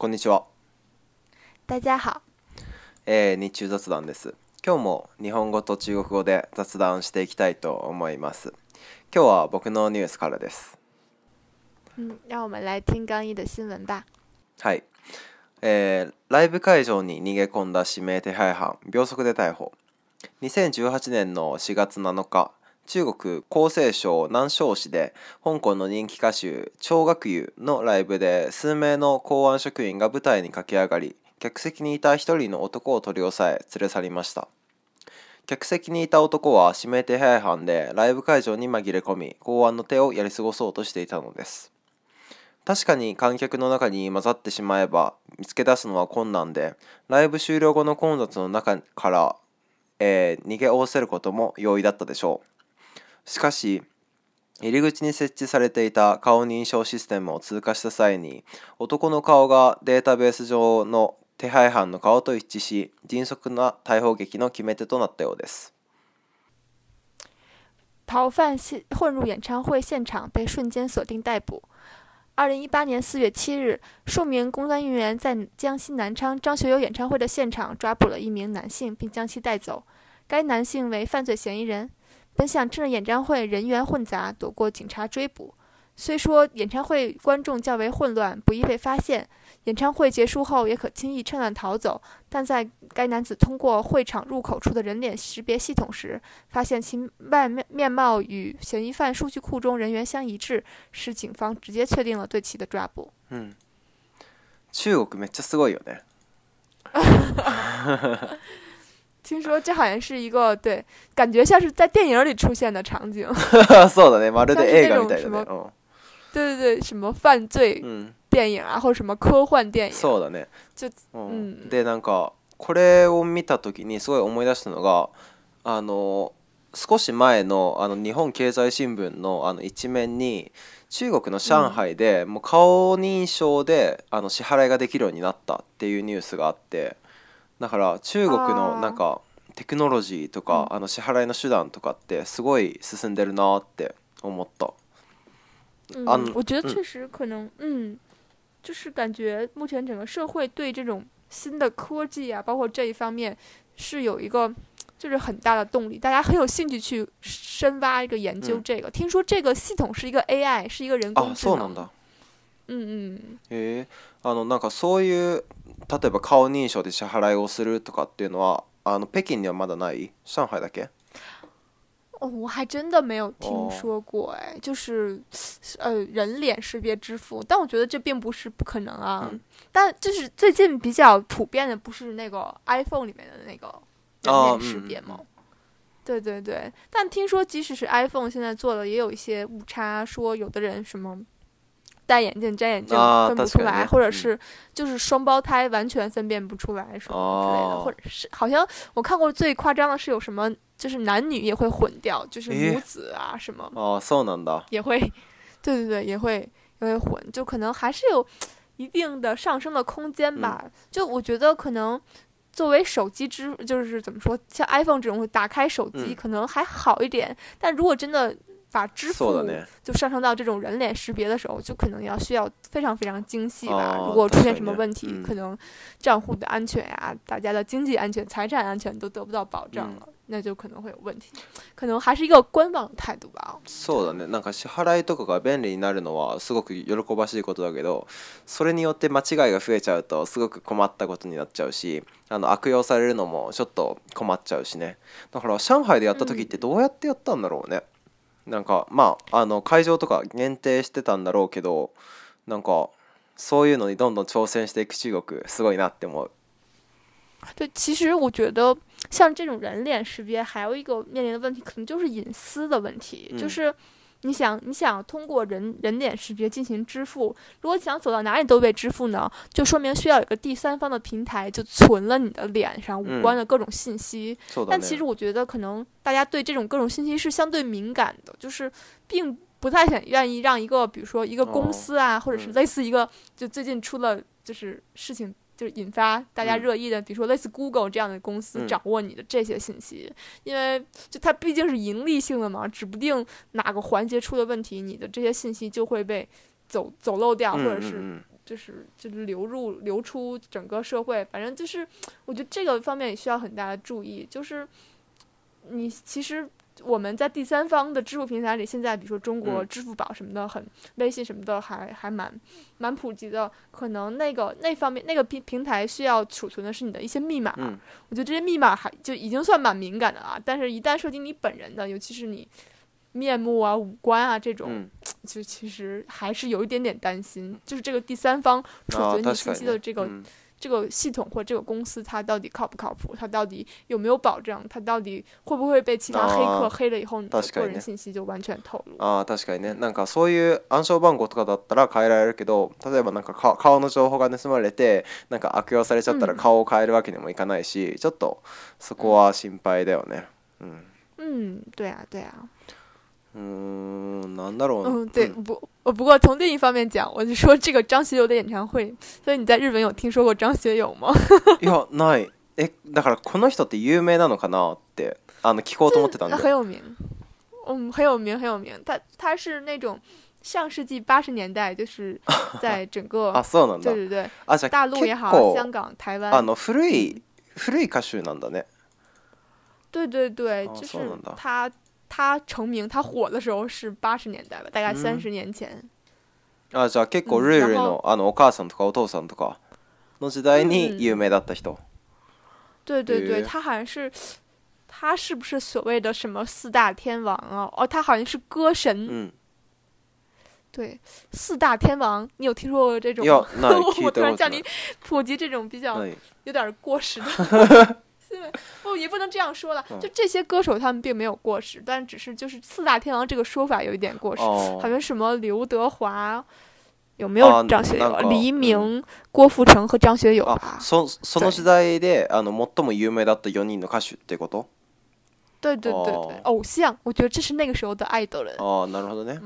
こんにちは。大家好。えー、日中雑談です。今日も日本語と中国語で雑談していきたいと思います。今日は僕のニュースからです。嗯，让我们来听刚毅的新闻吧。はい。えー、ライブ会場に逃げ込んだ指名手配犯、秒速で逮捕。2018年の4月7日、中国江西省南昌市で香港の人気歌手張学友のライブで数名の公安職員が舞台に駆け上がり客席にいた一人の男を取り押さえ連れ去りました客席にいた男は指名手配犯でライブ会場に紛れ込み公安の手をやり過ごそうとしていたのです確かに観客の中に混ざってしまえば見つけ出すのは困難でライブ終了後の混雑の中から、えー、逃げおわせることも容易だったでしょうしかし入り口に設置されていた顔認証システムを通過した際に男の顔がデータベース上の手配犯の顔と一致し迅速な逮捕劇の決め手となったようです逃犯混入演唱会現場被瞬间锁定逮捕。二零一八年四月七日，数名公安人员在江西南昌张学友演唱会的现场抓捕了一名男性，并将其带走。该男性为犯罪嫌疑人。本想趁着演唱会人员混杂，躲过警察追捕。虽说演唱会观众较为混乱，不易被发现，演唱会结束后也可轻易趁乱逃走，但在该男子通过会场入口处的人脸识别系统时，发现其外面面貌与嫌疑犯数据库中人员相一致，使警方直接确定了对其的抓捕。嗯，中国めっちゃすごいよね。听说这好像是一个对，感觉像是在电影里出现的场景。是的，对，对。那种什么，对对对，什么犯罪电影啊，或什么科幻电影。是的，对。就，嗯。对，なんかこれを見たとにすごい思い出したのが、あの少し前のあの日本経済新聞のあの一面に、中国の上海で、もう顔認証であの支払いができるようになったっていうニュースがあって、だから中国のなんか。テクノロジーとか、うん、あの支払いの手段とかってすごい進んでるなって思った。嗯，啊、我觉得确实可能，嗯嗯，就是感觉目前整个社会对这种新的科技啊，包括这一方面是有一个就是很大的动力，大家很有兴趣去深挖一个研究这个。嗯、听说这个系统是一个 AI，是一个人工智能。啊うんうん、えー、あのなんかそういう例えば顔認証で支払いをするとかっていうのは啊，那北京呢？还まだない？上海だけ？哦，我还真的没有听说过哎，就是呃，人脸识别支付，但我觉得这并不是不可能啊。但就是最近比较普遍的，不是那个 iPhone 里面的那个人脸识别吗？对对对，但听说即使是 iPhone 现在做的也有一些误差，说有的人什么。戴眼镜摘眼镜分不出来，或者是就是双胞胎完全分辨不出来什么之类的，或者是好像我看过最夸张的是有什么就是男女也会混掉，就是母子啊什么哦，能的也会，对对对也会也会混，就可能还是有一定的上升的空间吧。就我觉得可能作为手机支就是怎么说，像 iPhone 这种打开手机可能还好一点，但如果真的。把支付就上升到这种人脸识别的时候，就可能要需要非常非常精细吧。如果出现什么问题，可能账户的安全呀，大家的经济安全、财产安全都得不到保障了，那就可能会有问题。可能还是一个观望态度吧。そうでね。なんか支払いとかが便利になるのはすごく喜ばしいことだけど、それによって間違いが増えちゃうとすごく困ったことになっちゃうし、あの悪用されるのもちょっと困っちゃうしね。だから上海でやった時ってどうやってやったんだろうね。なんかまああの会場とか限定してたんだろうけどなんかそういうのにどんどん挑戦していく中国すごいなって思う。对，其实我觉得像这种人脸识别，还有一个面临的问题，可能就是隐私的问题，就是。你想，你想通过人人脸识别进行支付。如果想走到哪里都被支付呢，就说明需要有个第三方的平台，就存了你的脸上五官的各种信息。但其实我觉得，可能大家对这种各种信息是相对敏感的，就是并不太想愿意让一个，比如说一个公司啊，或者是类似一个，就最近出了就是事情。就是引发大家热议的，比如说类似 Google 这样的公司掌握你的这些信息，因为就它毕竟是盈利性的嘛，指不定哪个环节出了问题，你的这些信息就会被走走漏掉，或者是就是就是流入流出整个社会，反正就是我觉得这个方面也需要很大的注意，就是你其实。我们在第三方的支付平台里，现在比如说中国支付宝什么的，很微信什么的，还还蛮蛮普及的。可能那个那方面那个平平台需要储存的是你的一些密码，我觉得这些密码还就已经算蛮敏感的了。但是，一旦涉及你本人的，尤其是你面目啊、五官啊这种，就其实还是有一点点担心，就是这个第三方储存你信息的这个。这个系统或这个公司，它到底靠不靠谱？它到底有没有保障？它到底会不会被其他黑客黑了以后，你的个人信息就完全透露。啊，確かにね。なんかそういう暗証番号とかだったら変えられるけど、例えばなんかか顔の情報が盗まれてなんか悪用されちゃったら顔を変えるわけにもいかないし、ちょっとそこは心配だよね。嗯，对啊，对啊。嗯，なんだろう。嗯，对，不，我不过从另一方面讲，我就说这个张学友的演唱会。所以你在日本有听说过张学友吗？いやない。え、だからこの人って有名なのかなってあの聞こうと思ってたんで。那很有名。嗯，很有名，很有名。他他是那种上世纪八十年代，就是 在整个啊，对对对，啊，大陆也好，香港、台湾。あの古い古い歌手なんだね。对对对，就是他。他成名，他火的时候是八十年代吧，大概三十年前。啊，じゃ結構ルルルのあのお母さんとかお父さんとかの時代に有名だった人。对对对，他好像是，他是不是所谓的什么四大天王啊？哦，他好像是歌神。嗯。对，四大天王，你有听说过这种？我突然叫你普及这种比较有点过时的。不，也不能这样说了。就这些歌手，他们并没有过时，但只是就是“四大天王”这个说法有一点过时，好像什么刘德华，有没有张学友、黎明、郭富城和张学友？对そその時代であの最も有名だった四人の歌手ってこと。对对对，偶像，我觉得这是那个时候的爱豆了。なるほどね。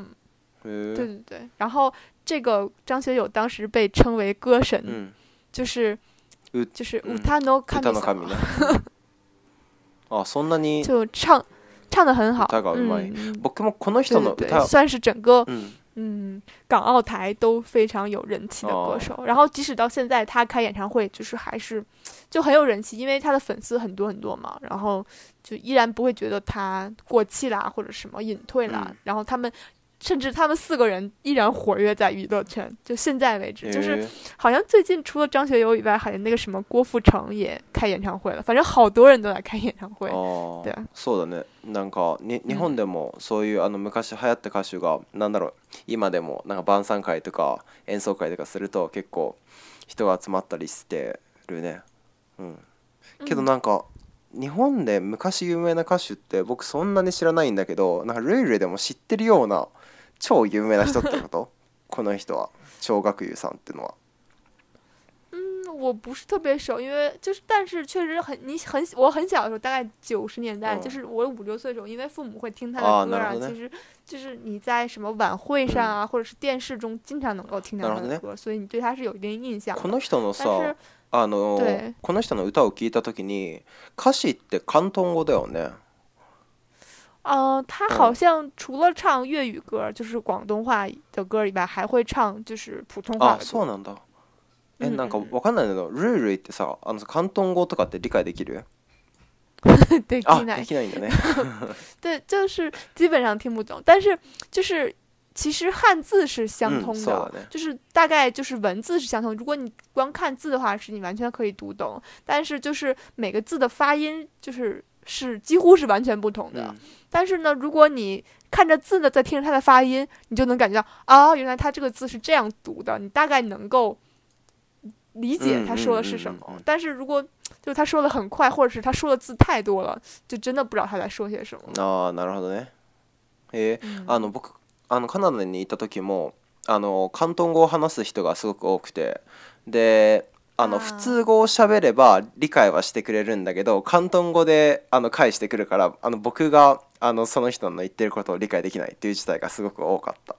嗯。对对对，然后这个张学友当时被称为歌神，就是。就是他能看到，他 no，他 no。そんなに就唱唱的很好。歌嗯嗯嗯。僕もこの人の。算是整个嗯，港澳台都非常有人气的歌手。然后即使到现在他开演唱会，就是还是就很有人气，因为他的粉丝很多很多嘛。然后就依然不会觉得他过气啦或者什么隐退啦。然后他们。甚至他们四个人依然活跃在娱乐圈，就现在为止，就是好像最近除了张学友以外，好像那个什么郭富城也开演唱会了。反正好多人都在开演唱会，对。そうだね。なんかに日本でもそういうあの昔流行った歌手がなんだろう、今でもなんか晩餐会とか演奏会とかすると結構人が集まったりしてるね。うん。けどなんか日本で昔有名な歌手って僕そんなに知らないんだけど、なんかルイ・ルイでも知ってるような。超有名な人ってこと この人は超学友さんっていうのは。う我不是特别熟，因为就是，但是确实很，你很我很小的时候，大概九十年代，嗯就是我五六岁的时候，因为父母会听他的歌啊，啊其实就是你在什么晚会上啊，或者是电视中经常能够听到他的歌，所以你对他是有一定印象この人のさあのこの人の歌を聞いたきに歌詞って広東語だよね嗯，他好像除了唱粤语歌，就是广东话的歌以外，还会唱就是普通话。なんかわかんないんだけど、ルルってさ、あの、関東語とかって理解できる？できない。できないんだね。对，就是基本上听不懂。但是就是其实汉字是相通的，就是大概就是文字是相通。如果你光看字的话，是你完全可以读懂。但是就是每个字的发音，就是是几乎是完全不同的。但是呢，如果你看着字呢，在听着它的发音，你就能感觉到啊，原来他这个字是这样读的，你大概能够理解他说的是什么。但是如果就是他说的很快，或者是他说的字太多了，就真的不知道他在说些什么。哦，なるほどね。え、あの僕あのカナダに行った時もあの広東語を話す人がすごく多くてで。あの普通語を喋れば理解はしてくれるんだけど広東語であの返してくるからあの僕があのその人の言ってることを理解できないっていう事態がすごく多かった。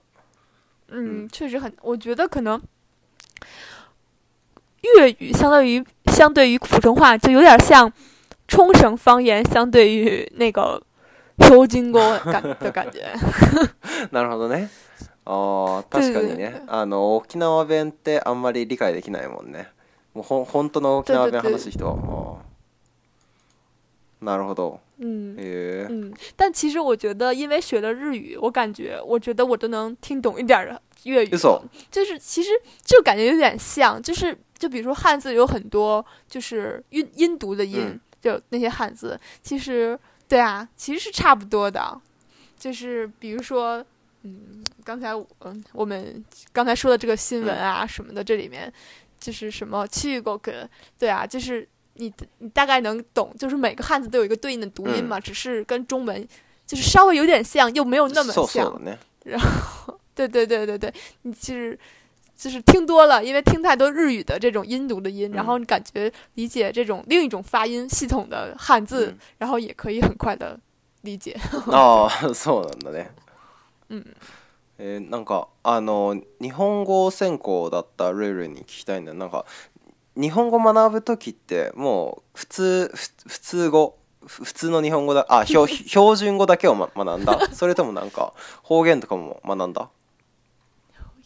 うん、实很，我觉得可能粤语相当于相对于普通话，就有点像冲绳方言相对于那个語感的感觉。なるほどね。ああ、確かにね。あの沖縄弁ってあんまり理解できないもんね。我ほ本当のキャリアで話す人はもう、なるほど。嗯，但其实我觉得，因为学了日语，我感觉，我觉得我都能听懂一点的粤语。就是，其实就感觉有点像，就是，就比如说汉字有很多就是音音读的音，就那些汉字，其实对啊，其实是差不多的。就是比如说，嗯，刚才嗯我们刚才说的这个新闻啊什么的，这里面。就是什么去过歌，对啊，就是你你大概能懂，就是每个汉字都有一个对应的读音嘛，只是跟中文就是稍微有点像，又没有那么像。然后，对对对对对，你其实就是听多了，因为听太多日语的这种音读的音，然后你感觉理解这种另一种发音系统的汉字，然后也可以很快的理解。哦，嗖 的嗯。えー、なんかあの日本語専攻だったルールに聞きたいんだなんか日本語学ぶ時ってもう普通普通語普通の日本語だあ標 標準語だけを、ま、学んだそれともなんか方言とかも学んだ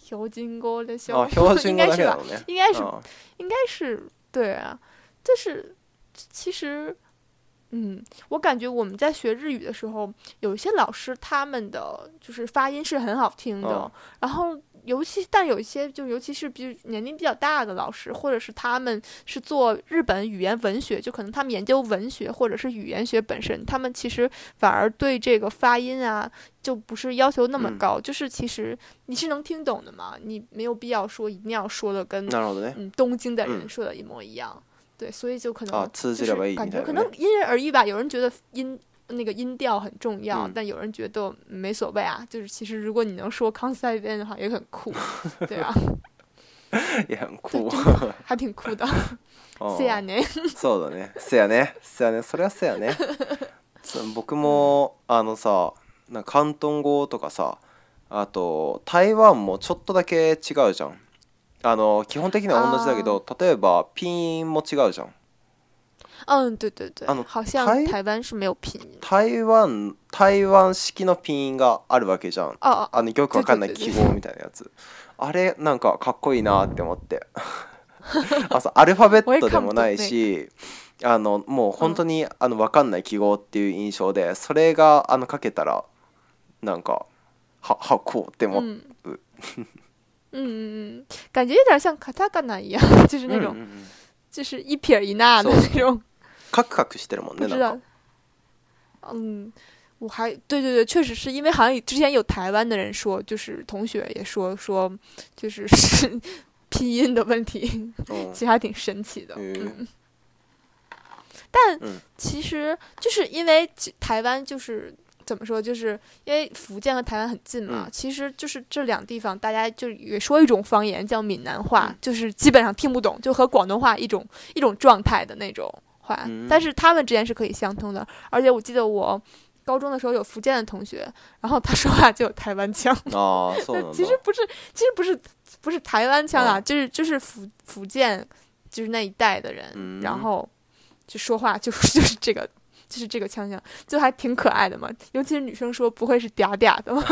標準語でしょあ標準語だけだろうね应该 应该是应该是对啊就是其实嗯，我感觉我们在学日语的时候，有一些老师他们的就是发音是很好听的，然后尤其但有一些就尤其是比年龄比较大的老师，或者是他们是做日本语言文学，就可能他们研究文学或者是语言学本身，他们其实反而对这个发音啊就不是要求那么高，就是其实你是能听懂的嘛，你没有必要说一定要说的跟嗯东京的人说的一模一样。对，所以就可能啊，刺激了感觉可能因人而异吧。有人觉得音那个音调很重要，嗯、但有人觉得没所谓啊。就是其实如果你能说 c o n c e 的话，也很酷，对啊，也很酷，还挺酷的。せやね。そうだね。せやね。せやね。それはせやね。僕もあのさ、なんか広東語とかさ、あと台湾もちょっとだけ違うじゃん。あの基本的には同じだけど例えばピンも違うじゃんうん对对对あの好像台湾是没有ピン台湾台湾式のピンがあるわけじゃんあのよくわかんない記号みたいなやつあれなんかかっこいいなって思って あそうアルファベットでもないし あのもう本当にあのわかんない記号っていう印象でそれがあのかけたらなんかははこうって思う、嗯嗯嗯，感觉有点像卡塔 t 纳一样，就是那种，就是一撇一捺的那种。不知道。嗯，我还对对对，确实是因为好像之前有台湾的人说，就是同学也说说，就是 拼音的问题，其实还挺神奇的。嗯。但其实就是因为台湾就是。怎么说？就是因为福建和台湾很近嘛，其实就是这两地方，大家就也说一种方言叫闽南话，就是基本上听不懂，就和广东话一种一种状态的那种话。但是他们之间是可以相通的。而且我记得我高中的时候有福建的同学，然后他说话就有台湾腔。哦，其实不是，其实不是，不是台湾腔啊，就是就是福福建就是那一带的人，然后就说话就是、就是这个。就是这个腔腔，就还挺可爱的嘛，尤其是女生说不会是嗲嗲的吗？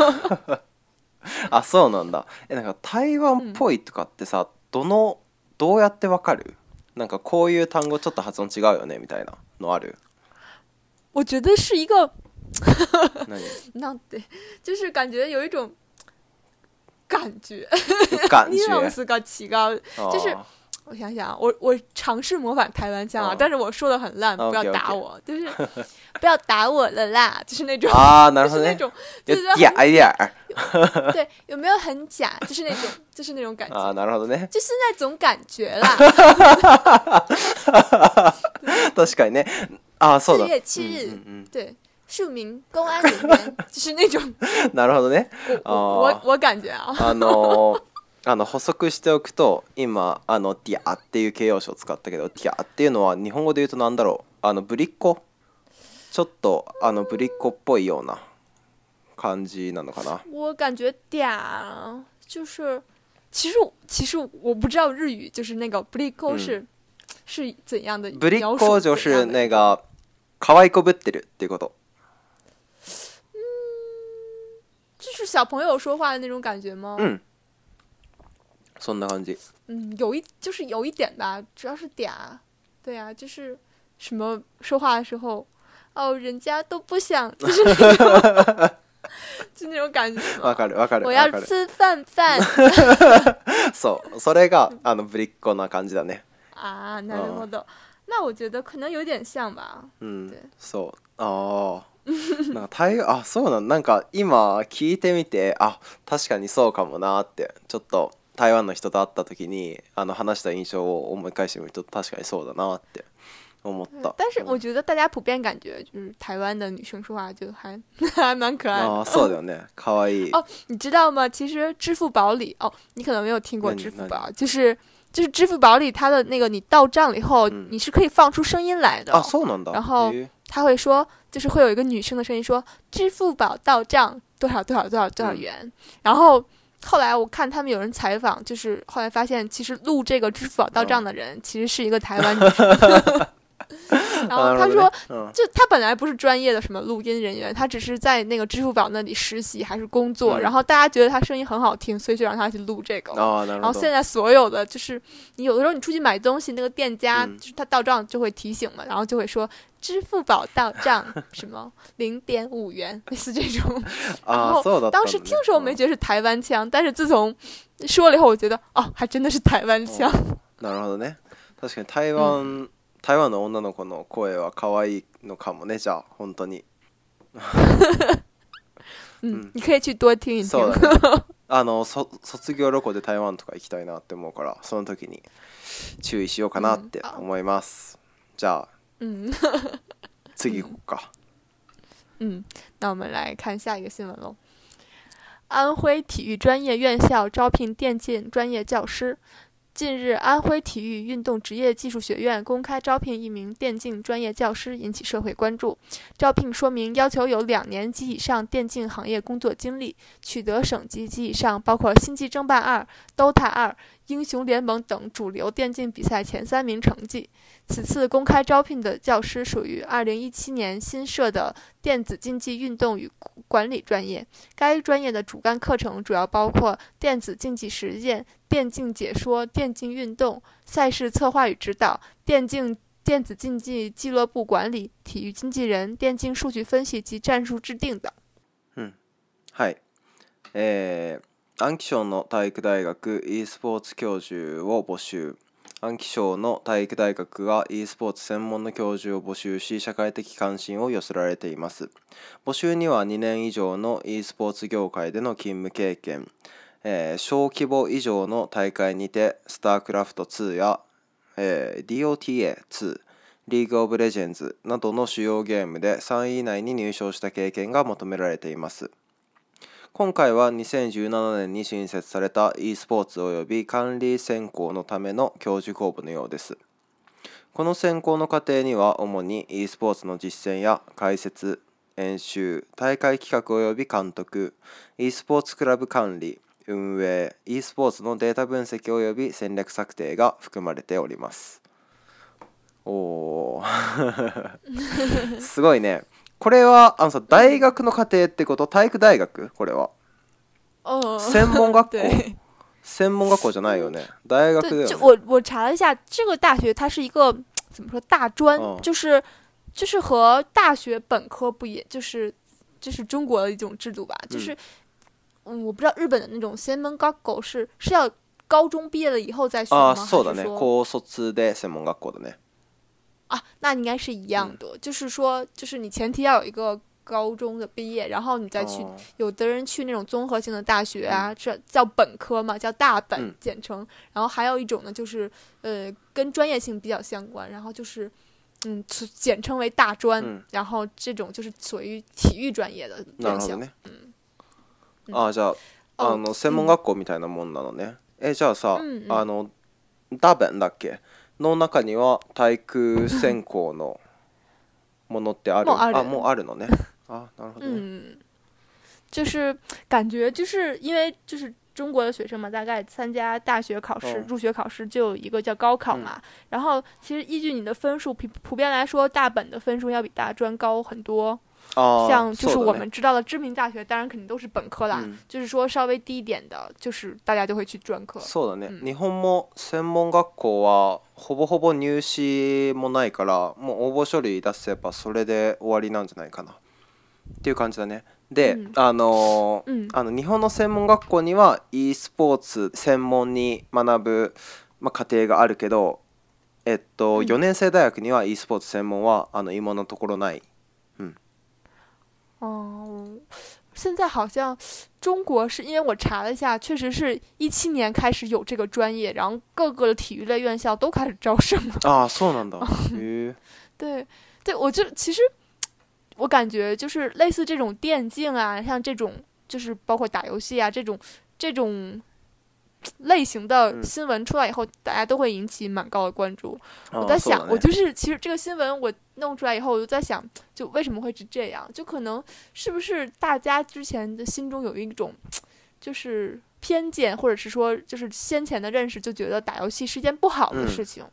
啊，そうなんだ。えなんか台湾っぽいとかってさどのどうやってわかる？なんかこういう単語ちょっと発音違うよねみたいなのある？我觉得是一个，なんで？就是感觉有一种感觉，感觉是个器官，就是。我想想啊，我我尝试模仿台湾腔啊，但是我说的很烂，不要打我，就是不要打我了啦，就是那种啊，那种就嗲一点儿，对，有没有很假？就是那种，就是那种感觉啊，哪好的呢？就是那种感觉啦。哈哈哈！哈哈哈！確かにね。啊，そう七一月七日，对，庶民公安人员，就是那种。なるほどね。我我感觉啊。あの。あの補足しておくと今あのティアっていう形容詞を使ったけどティアっていうのは日本語で言うと何だろうあのぶりっ子ちょっとあのぶりっ子っぽいような感じなのかな。我感觉ティア就是其实其实我不知道日语就是那个ぶりっ子是、うん、是怎样的ぶりっ子就是那个可愛こぶってるっていうこと。嗯，就是小朋友说话的那种感觉吗？嗯。そんな感じ。嗯，有一就是有一点吧，主要是点啊，对啊，就是什么说话的时候，哦，人家都不想，就是那 种，就那种感觉。わかるわかる。我要わかる吃饭饭 そう、それがあのっ子な感じだね。啊，なるほど。那我觉得可能有点像吧。うそう、あ。なんか台あそうなんなんか今聞いてみてあ確かにそうかもなってちょっと台湾の人と会ったとに、あの話した印象を思い返しても、きと確かにそうだなって思った。但是我觉得大家普遍感觉就是台湾的女生说话就还 蛮可爱的。哦，是的呢，可爱。哦，你知道吗？其实支付宝里，哦，你可能没有听过支付宝，就是就是支付宝里它的那个，你到账了以后，你是可以放出声音来的。哦，是的呢。然后他会说，就是会有一个女生的声音说：“支付宝到账多少多少多少多少元。”然后后来我看他们有人采访，就是后来发现，其实录这个支付宝到账的人其实是一个台湾女生。然后他说，就他本来不是专业的什么录音人员，他只是在那个支付宝那里实习还是工作。然后大家觉得他声音很好听，所以就让他去录这个。然后现在所有的就是，你有的时候你出去买东西，那个店家就是他到账就会提醒嘛，然后就会说。支付宝到账什么零点五元，类似这种。啊，所当时听说没觉得是台湾腔，但是自从说了以后，我觉得哦，还真的是台湾腔。なるほどね。確かに台湾台湾の女の子の声は可愛いのかもね。じゃあ本当に。う你可以去多听一听。そう あの卒業旅行で台湾とか行きたいなって思うから、その時に注意しようかなって思います。じゃあ。嗯，这个广告。嗯，那我们来看下一个新闻喽。安徽体育专业院校招聘电竞专业教师。近日，安徽体育运动职业技术学院公开招聘一名电竞专业教师，引起社会关注。招聘说明要求有两年及以上电竞行业工作经历，取得省级及以上包括星际争霸二、DOTA 二。英雄联盟等主流电竞比赛前三名成绩。此次公开招聘的教师属于二零一七年新设的电子竞技运动与管理专业。该专业的主干课程主要包括电子竞技实践、电竞解说、电竞运动赛事策划与指导、电竞电子竞技俱乐部管理、体育经纪人、电竞数据分析及战术制定等。嗯，嗨，诶。ショ賞の体育大学 e スポーツ教授を募集ショ賞の体育大学は e スポーツ専門の教授を募集し社会的関心を寄せられています募集には2年以上の e スポーツ業界での勤務経験、えー、小規模以上の大会にてスタークラフト2や、えー、DOTA2 リーグ・オブ・レジェンズなどの主要ゲームで3位以内に入賞した経験が求められています今回は2017年に新設された e スポーツ及び管理専攻のための教授公募のようです。この選考の過程には主に e スポーツの実践や解説演習大会企画及び監督 e スポーツクラブ管理運営 e スポーツのデータ分析及び戦略策定が含まれておりますおー すごいねこれはあのさ大学の家庭ってこと体育大学これは専門学校 専門学校じゃないよね大学で、よ、ね、我我查了一下这个大学它是一个怎么说大专、嗯、就是就是和大学本科不也就是就是中国的一种制度吧就是、嗯、嗯，我不知道日本的那种専门学校是是要高中毕业了以后再学吗？あ、そうだね。高卒で専門学校だね。啊，那应该是一样的，就是说，就是你前提要有一个高中的毕业，然后你再去有的人去那种综合性的大学啊，这叫本科嘛，叫大本，简称。然后还有一种呢，就是呃，跟专业性比较相关，然后就是，嗯，简称为大专。然后这种就是属于体育专业的类型。嗯，啊，じゃあの専門学校みたいなもんなのね。えじゃあさあの大本だっけ？の中には体育选考のものってある。もうあるのね。あ、なるほど。嗯，就是感觉就是因为就是中国的学生嘛，大概参加大学考试、入学考试就有一个叫高考嘛。然后其实依据你的分数，普普遍来说，大本的分数要比大专高很多。哦、像就是我们知道的知名大学，当然肯定都是本科啦。嗯、就是说稍微低一点的，就是大家就会去专科。そうだね。う日本も専門学校はほぼほぼ入試もないから、もう応募処理出せばそれで終わりなんじゃないかなっていう感じだね。で、うん、あの、あの日本の専門学校には e スポーツ専門に学ぶまあ課程があるけど、えっと4年生大学には e スポーツ専門はあの今のところない。哦，现在好像中国是因为我查了一下，确实是一七年开始有这个专业，然后各个的体育类院校都开始招生了啊，送了的。对对，我就其实我感觉就是类似这种电竞啊，像这种就是包括打游戏啊这种这种。类型的新闻出来以后，大家都会引起蛮高的关注。我在想，我就是其实这个新闻我弄出来以后，我就在想，就为什么会是这样？就可能是不是大家之前的心中有一种就是偏见，或者是说就是先前的认识，就觉得打游戏是件不好的事情。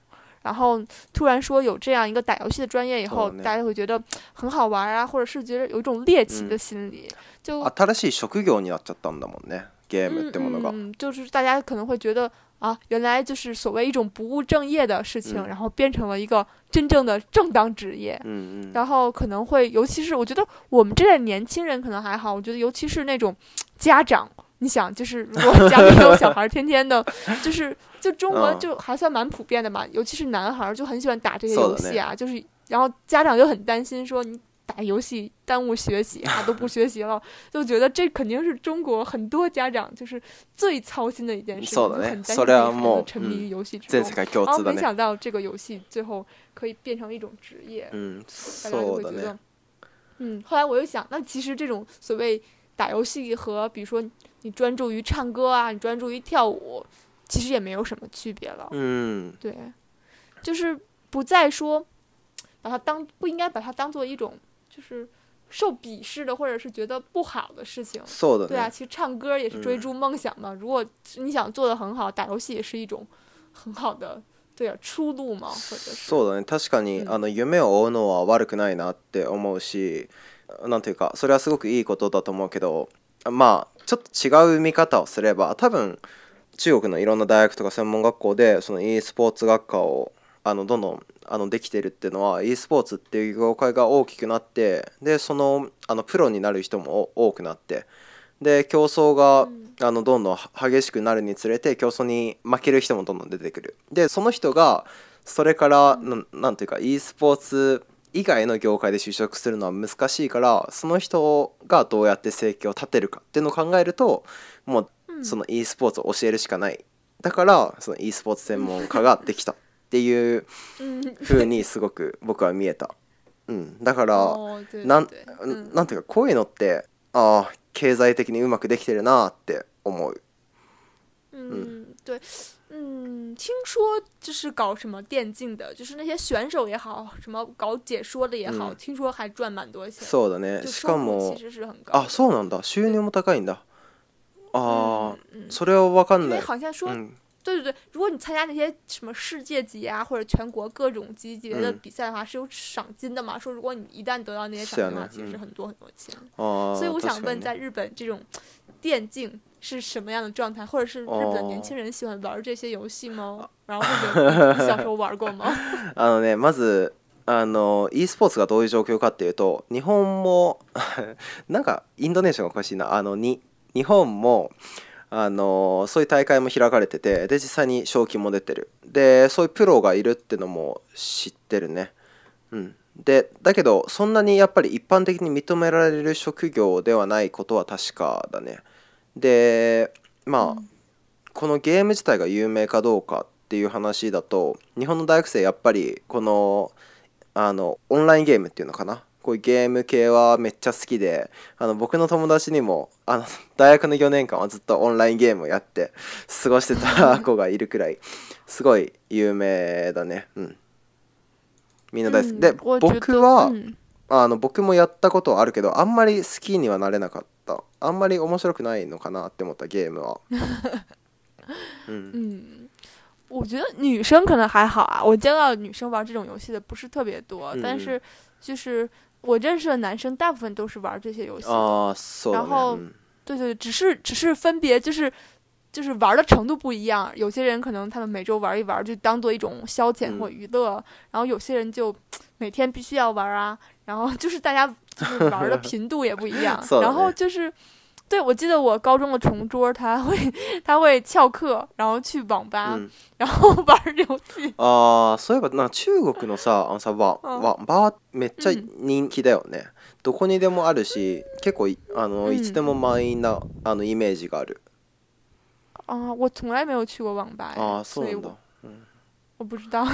然后突然说有这样一个打游戏的专业以后，大家会觉得很好玩啊，或者是觉得有一种猎奇的心理。就新しい職業になっちゃったんだもんね。嗯，就是大家可能会觉得啊，原来就是所谓一种不务正业的事情，然后变成了一个真正的正当职业。嗯嗯，然后可能会，尤其是我觉得我们这代年轻人可能还好，我觉得尤其是那种家长，你想，就是如果家里有小孩，天天的，就是就中国就还算蛮普遍的嘛，尤其是男孩就很喜欢打这些游戏啊，就是然后家长就很担心，说你。哎，游戏耽误学习啊，都不学习了，就觉得这肯定是中国很多家长就是最操心的一件事。心孩子沉迷于游戏之中，然后没想到这个游戏最后可以变成一种职业。嗯，大家会觉得，嗯，后来我又想，那其实这种所谓打游戏和比如说你专注于唱歌啊，你专注于跳舞，其实也没有什么区别了。嗯，对，就是不再说把它当不应该把它当做一种。就是受鄙视的，或者是觉得不好的事情。对啊，其实唱歌也是追逐梦想嘛。如果你想做的很好，打游戏也是一种很好的，对啊，出路嘛。或者。そうだね。確かにあの夢を追うのは悪くないなって思うし、なんていうかそれはすごくいいことだと思うけど、まあちょっと違う見方をすれば、多分中国のいろんな大学とか専門学校でそのいいスポーツ学科を。あのどんどんあのできてるっていうのは e スポーツっていう業界が大きくなってでそのあのプロになる人も多くなってで競争があのどんどん激しくなるにつれて競争に負ける人もどんどん出てくるでその人がそれから何ていうか e スポーツ以外の業界で就職するのは難しいからその人がどうやって生計を立てるかっていうのを考えるともうその e スポーツを教えるしかないだからその e スポーツ専門家ができたっていう風にすごく 僕は見えた。うん、だからなんなんていうかこういうのってああ経済的にうまくできてるなって思う。嗯，对，嗯，听说就是搞什么电竞的，就是那些选手也好，什么搞解说的也好，嗯、听说还赚蛮多钱。そうだね。しかも、あ、そうなんだ。収入も高いんだ。ああ、それはわかんない。好像说、う对对对，如果你参加那些什么世界级啊，或者全国各种级别的比赛的话，是有赏金的嘛？说如果你一旦得到那些赏金的话，其实很多很多钱。哦。所以我想问，在日本这种电竞是什么样的状态？或者是日本年轻人喜欢玩这些游戏吗？然后或者小时候玩过吗？あのねまずあの e スポーツがどういう状況かっていうと、日本も なんかインドネシアがおかしいなあのに日本も。あのそういう大会も開かれててで実際に賞金も出てるでそういうプロがいるってのも知ってるねうんでだけどそんなにやっぱり一般的に認められる職業ではないことは確かだねでまあ、このゲーム自体が有名かどうかっていう話だと日本の大学生やっぱりこのあのオンラインゲームっていうのかなこういうゲーム系はめっちゃ好きであの僕の友達にもあの 大学の4年間はずっとオンラインゲームをやって過ごしてた子がいるくらいすごい有名だねうんみんな大好き、うん、で僕は、うん、あの僕もやったことはあるけどあんまり好きにはなれなかったあんまり面白くないのかなって思ったゲームは うん、うん我觉得女生可能还好啊，我见到女生玩这种游戏的不是特别多，嗯、但是就是我认识的男生大部分都是玩这些游戏，然后对对只是只是分别就是就是玩的程度不一样。有些人可能他们每周玩一玩，就当做一种消遣或娱乐；然后有些人就每天必须要玩啊。然后就是大家就是玩的 频度也不一样，然后就是。对，我记得我高中的同桌，他会他会翘课，然后去网吧，然后玩游戏。啊，所以吧，那全国のさ、网吧网网吧めっちゃ人気だよね。どこにでもあるし、結構あのいつでもマイナーあのイメージがある。啊，我从来没有去过网吧。啊，所以。我不知道，我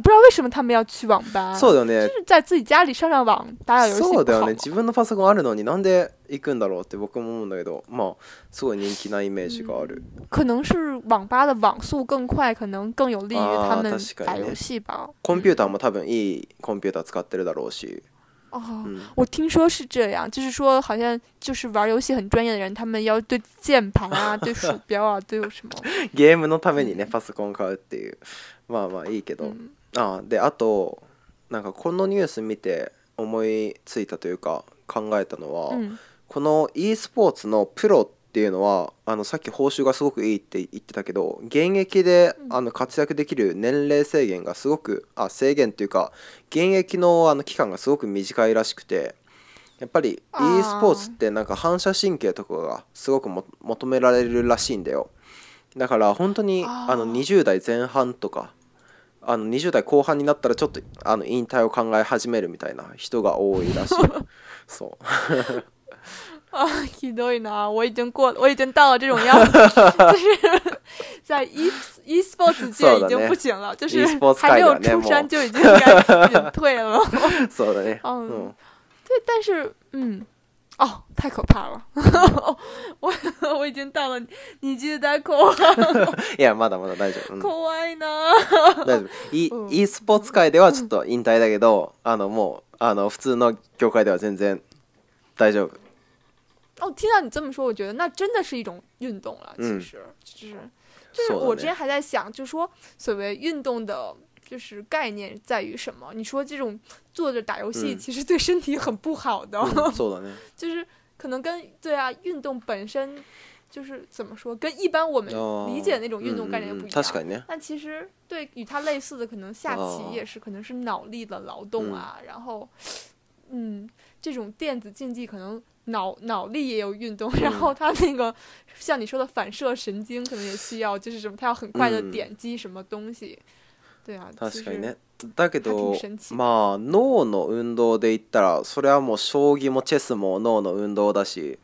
不知道为什么他们要去网吧。そうだよね。就是在自己家里上上网，打打游戏。そうだよね。自分のパソコンあるのになんで行くんだろうって僕も思うんだけど、まあすごい人気なイメージがある。可能是网吧的网速更快，可能更有利于他们打游戏吧。コンピューターも多分いいコンピューター使ってるだろうし。哦、嗯，我听说是这样，就是说好像就是玩游戏很专业的人，他们要对键盘あ、对鼠标啊、什么。ゲームのためにね、パソコン買うっていう、まあまあいいけど。あであとなんかこのニュース見て思いついたというか考えたのは、この e スポーツのプロってっていうのはあのさっき報酬がすごくいいって言ってたけど現役であの活躍できる年齢制限がすごくあ制限っていうか現役のあの期間がすごく短いらしくてやっぱり e スポーツってなんか反射神経とかがすごく求められるらしいんだよだから本当にあの20代前半とかあの20代後半になったらちょっとあの引退を考え始めるみたいな人が多いらしい そう啊，ひどいな！我已经过，我已经到了这种样子，就是在 e e sports 界已经不行了，就是还没有出山就已经隐退了。そうだね。嗯，对，但是嗯，哦，太可怕了！我我已经到了20代後半。いやまだまだ大丈夫。怖いな。大丈夫。e e スポーツ界ではちょっと引退だけど、あのもうあの普通の業界では全然大丈夫。哦，听到你这么说，我觉得那真的是一种运动了。其实就是，就是我之前还在想，就说所谓运动的，就是概念在于什么？你说这种坐着打游戏，其实对身体很不好的。坐那，就是可能跟对啊，运动本身就是怎么说？跟一般我们理解那种运动概念不一样。他但其实对与它类似的，可能下棋也是，可能是脑力的劳动啊。然后，嗯，这种电子竞技可能。脑脑力也有运动，然后他那个像你说的反射神经可能也需要，就是什么他要很快的点击什么东西。对啊，確かにね。だけど、まあ、脳の運動で言ったら、それはもう将棋もチェスも脳の運動だし。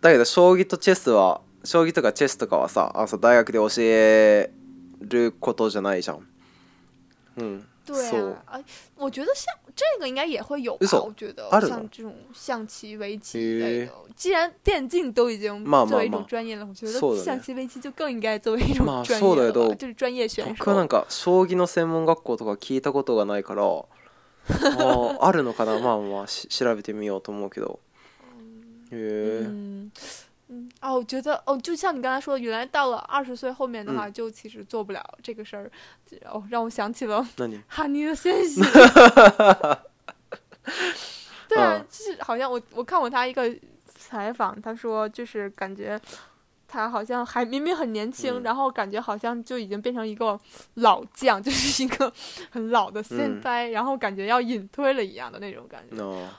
だけど将棋とチェスは、将棋とかチェスとかはさ、ああさ大学で教えることじゃないじゃん。嗯。对啊，哎，我觉得像。这个应该也会有吧？我觉得像这种象棋、围棋类的，既然电竞都已经作为一种专业了，我觉得象棋、围棋就更应该作为一种专业了就是专业选手。僕なんか将棋の専門学校とか聞いたことがないから、あああるのかな？まあまあ調べてみようと思うけど。へえ。嗯哦，我觉得哦，就像你刚才说，的，原来到了二十岁后面的话，就其实做不了这个事儿。哦，让我想起了哈 尼的分 对啊，就是好像我我看过他一个采访，他说就是感觉。他好像还明明很年轻，然后感觉好像就已经变成一个老将，就是一个很老的先辈，然后感觉要隐退了一样的那种感觉。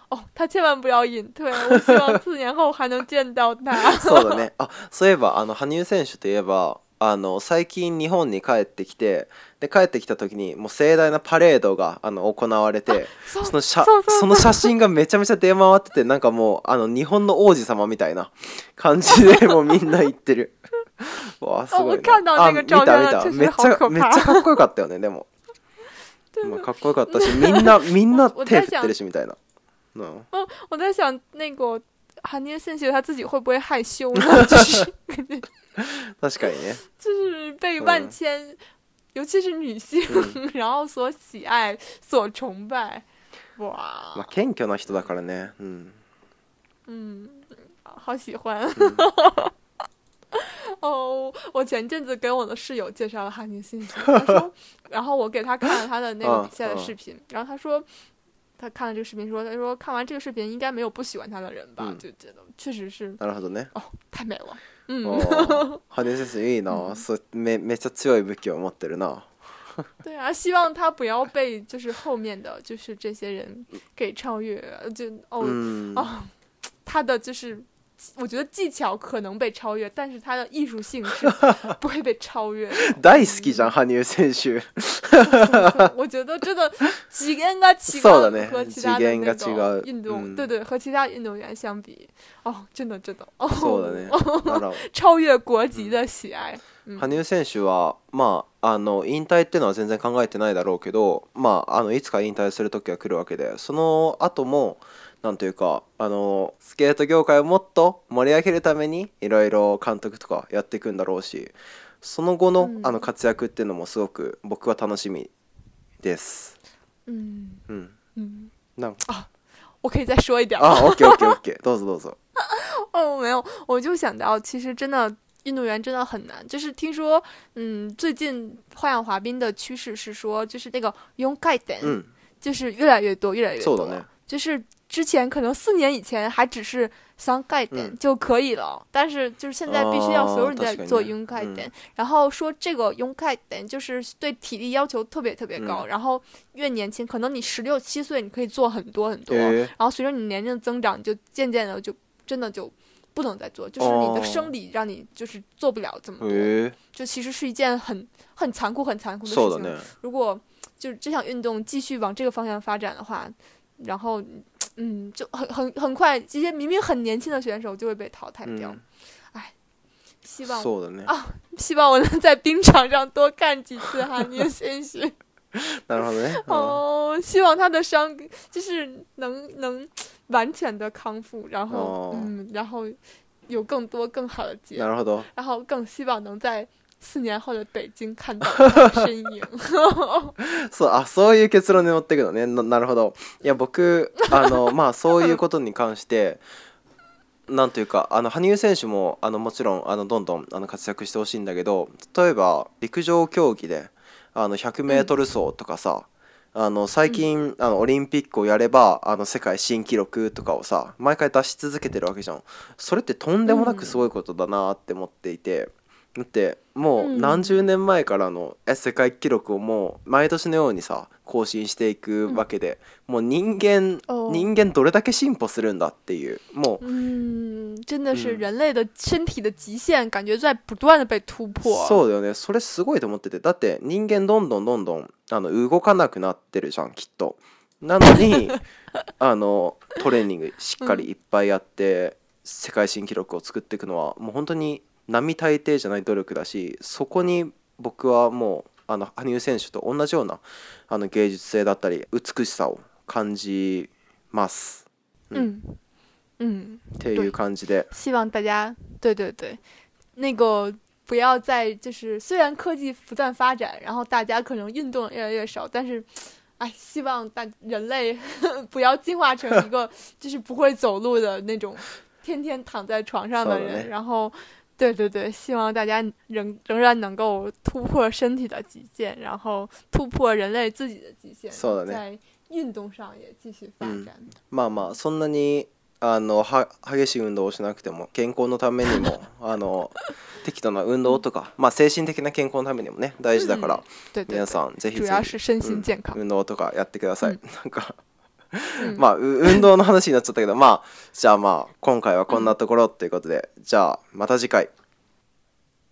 哦，他千万不要隐退，我希望四年后还能见到他。そうだね。あ、といえばあの羽生選手といえば。あの最近日本に帰ってきてで帰ってきた時にもう盛大なパレードがあの行われてその写真がめちゃめちゃ出回っててなんかもうあの日本の王子様みたいな感じで もうみんな行ってる わあすごい、ね、あ見た見ためっちゃめっちゃかっこよかったよねでも、かっこよかったしみんなみんな手振ってるしみたいな。嗯，我在想那个哈尼森奇他自己会不会害羞呢？就是感觉，確 就是被万千，尤其是女性，然后所喜爱、所崇拜，哇。まあ謙虚な人だからね。嗯。嗯，好喜欢。哦，我前阵子给我的室友介绍了哈尼森奇，他说，然后我给他看了他的那个比赛的视频，然后他说。他看了这个视频，说：“他说看完这个视频，应该没有不喜欢他的人吧？就觉得确实是。哦，太美了。嗯，いいな。そめめちゃ強い武器を持ってるな。对啊，希望他不要被就是后面的就是这些人给超越。就哦哦，他的就是。”我觉得技巧可能被超越，但是他的艺术性是 不会被超越。大好きじゃん、羽生選手。我觉得真的几人个几个 和其他的那种运动，对对，和其他运动员相比，哦，真的真的哦，超越国籍的喜爱。選手はまああの引退ってのは全然考えてないだろうけど、まああのいつか引退する時は来るわけで、その後も。なんというかあのスケート業界をもっと盛り上げるためにいろいろ監督とかやっていくんだろうしその後のうん、あの活躍っていうのもすごく僕は楽しみです。うん、うん嗯，那啊，我可以再说一点啊，OK OK OK，豆子豆子。哦，没有，我就想到，其实真的运动员真的很难。就是听说，嗯，最近花样滑冰的趋势是说，就是那个用 d 点，嗯，就是越来越多，越来越多。就是之前可能四年以前还只是想盖点就可以了，但是就是现在必须要所有人都在做用盖点。然后说这个用盖点就是对体力要求特别特别高，然后越年轻，可能你十六七岁你可以做很多很多，然后随着你年龄的增长，就渐渐的就真的就不能再做，就是你的生理让你就是做不了这么多，就其实是一件很很残酷很残酷的事情。如果就是这项运动继续往这个方向发展的话，然后。嗯，就很很很快，这些明明很年轻的选手就会被淘汰掉，唉，希望啊，希望我能在冰场上多干几次哈，你也先血，哦，希望他的伤就是能能完全的康复，然后嗯，然后有更多更好的结然后更希望能在。四年后的北京看到 身影そうあそういう結論に持っていくのねなるほどいや僕あの まあそういうことに関してなんというかあの羽生選手もあのもちろんあのどんどんあの活躍してほしいんだけど例えば陸上競技であの 100m 走とかさ、うん、あの最近、あのオリンピックをやればあの世界新記録とかをさ毎回出し続けてるわけじゃんそれってとんでもなくすごいことだなって思っていて、だってもう何十年前からの世界記録をもう毎年のようにさ更新していくわけで、うん、もう人間人間どれだけ進歩するんだっていうもう、う真的身体的极限、感觉在不断的被突破。そうだよね。それすごいと思ってて、だって人間どんどんどんどんあの動かなくなってるじゃんきっと。なのに あのトレーニングしっかりいっぱいやって、世界新記録を作っていくのはもう本当に並大抵じゃない努力だしそこに僕はもうあの羽生選手と同じようなあの芸術性だったり美しさを感じます。うん，ん、っていう感じで。希望大家对对对，那个不要再就是虽然科技不断发展，然后大家可能运动越来越少，但是。哎，希望大人类 不要进化成一个就是不会走路的那种，天天躺在床上的人，然后对对对，希望大家仍仍然能够突破身体的极限，然后突破人类自己的極限。そうだね。在運動上也继续发展。嗯、まあまあそんなにあのは激しい運動をしなくても健康のためにも あの適度な運動とか、まあ精神的な健康のためにもね大事だから、うん、皆さん ぜひぜひ、うん、運動とかやってください。なんかまあ運動の話になっちゃったけどまあじゃあまあ今回はこんなところということで、じゃあまた次回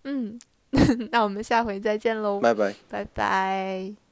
うん 那我们下回再见喽拜拜拜拜